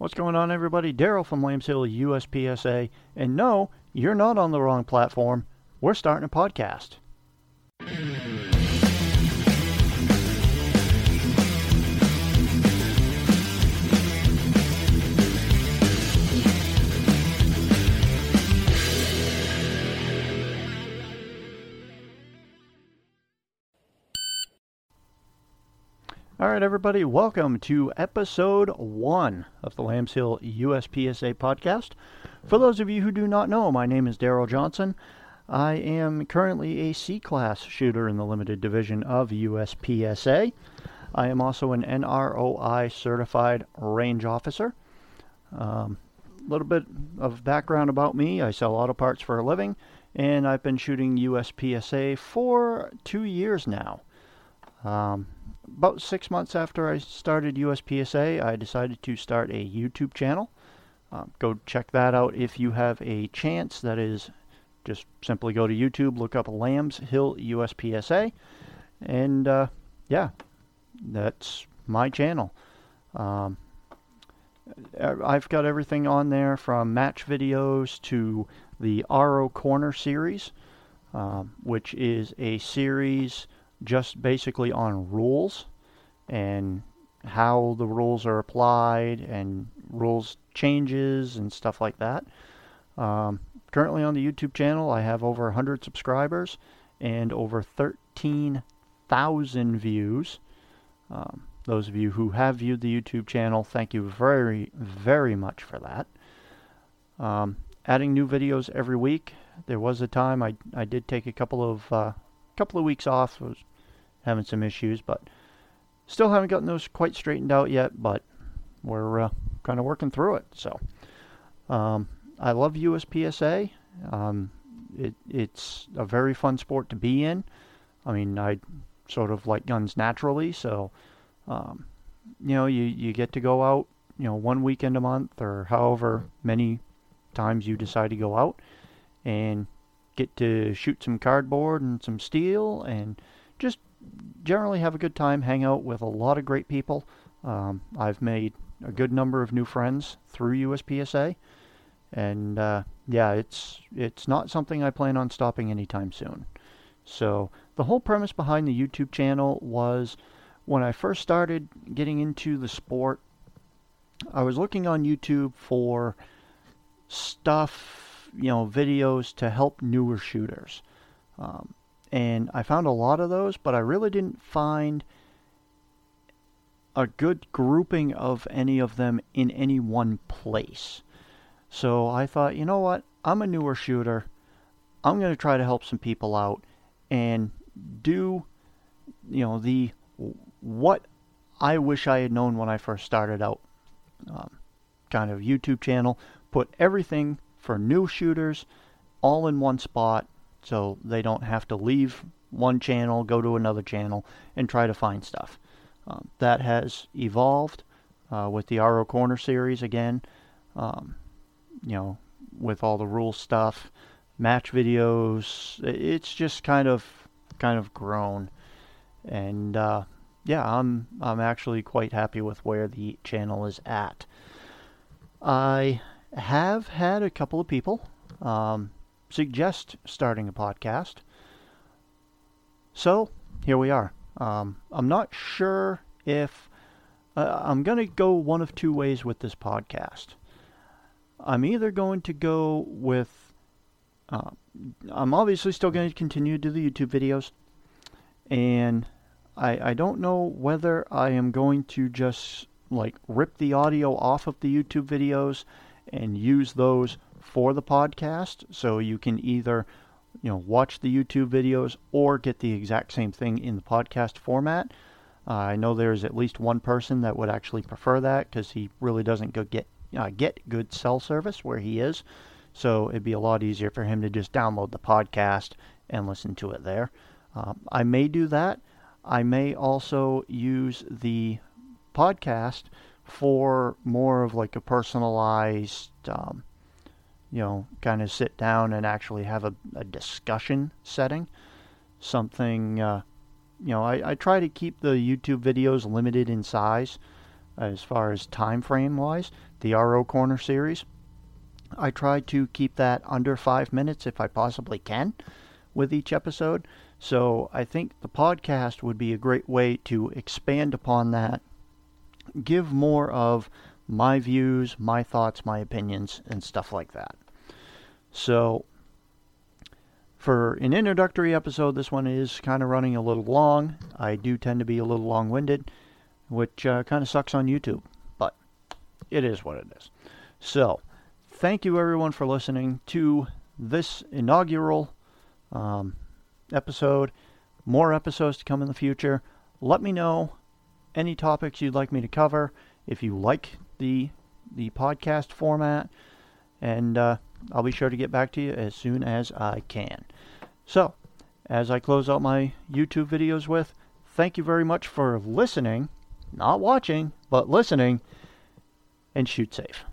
What's going on, everybody? Daryl from Lambs Hill USPSA. And no, you're not on the wrong platform. We're starting a podcast. All right, everybody, welcome to episode one of the Lambs Hill USPSA podcast. For those of you who do not know, my name is Daryl Johnson. I am currently a C class shooter in the limited division of USPSA. I am also an NROI certified range officer. A um, little bit of background about me I sell auto parts for a living, and I've been shooting USPSA for two years now. Um, about six months after I started USPSA, I decided to start a YouTube channel. Uh, go check that out if you have a chance. That is, just simply go to YouTube, look up Lambs Hill USPSA, and uh, yeah, that's my channel. Um, I've got everything on there from match videos to the RO Corner series, um, which is a series just basically on rules and how the rules are applied and rules changes and stuff like that. Um, currently on the YouTube channel, I have over 100 subscribers and over 13,000 views. Um, those of you who have viewed the YouTube channel, thank you very, very much for that. Um, adding new videos every week. There was a time I, I did take a couple of uh, couple of weeks off. Was having some issues, but still haven't gotten those quite straightened out yet. But we're uh, kind of working through it. So um, I love USPSA. Um, it, it's a very fun sport to be in. I mean, I sort of like guns naturally, so um, you know, you you get to go out, you know, one weekend a month or however many times you decide to go out, and get to shoot some cardboard and some steel and just generally have a good time, hang out with a lot of great people. Um, I've made a good number of new friends through USPSA, and uh, yeah, it's it's not something I plan on stopping anytime soon. So the whole premise behind the YouTube channel was when I first started getting into the sport, I was looking on YouTube for stuff, you know, videos to help newer shooters. Um, and I found a lot of those, but I really didn't find a good grouping of any of them in any one place. So I thought, you know what? I'm a newer shooter. I'm going to try to help some people out and do, you know, the what I wish I had known when I first started out um, kind of YouTube channel. Put everything for new shooters all in one spot so they don't have to leave one channel, go to another channel, and try to find stuff. Um, that has evolved uh, with the RO Corner series again. Um, you know, with all the rule stuff, match videos. It's just kind of kind of grown, and uh, yeah, I'm I'm actually quite happy with where the channel is at. I have had a couple of people um, suggest starting a podcast. So here we are. Um, I'm not sure if uh, I'm going to go one of two ways with this podcast. I'm either going to go with, uh, I'm obviously still going to continue to do the YouTube videos, and I, I don't know whether I am going to just like rip the audio off of the YouTube videos and use those for the podcast. So you can either, you know, watch the YouTube videos or get the exact same thing in the podcast format. Uh, I know there's at least one person that would actually prefer that because he really doesn't go get uh, get good cell service where he is. So it'd be a lot easier for him to just download the podcast and listen to it there. Um, I may do that. I may also use the podcast for more of like a personalized um, you know, kind of sit down and actually have a, a discussion setting. Something, uh, you know, I, I try to keep the YouTube videos limited in size. as far as time frame wise, the RO Corner series. I try to keep that under five minutes if I possibly can with each episode. So I think the podcast would be a great way to expand upon that, give more of my views, my thoughts, my opinions, and stuff like that. So for an introductory episode, this one is kind of running a little long. I do tend to be a little long winded, which uh, kind of sucks on YouTube, but it is what it is. So, thank you everyone for listening to this inaugural um, episode. More episodes to come in the future. Let me know any topics you'd like me to cover. If you like the the podcast format, and uh, I'll be sure to get back to you as soon as I can. So, as I close out my YouTube videos with, thank you very much for listening, not watching, but listening, and shoot safe.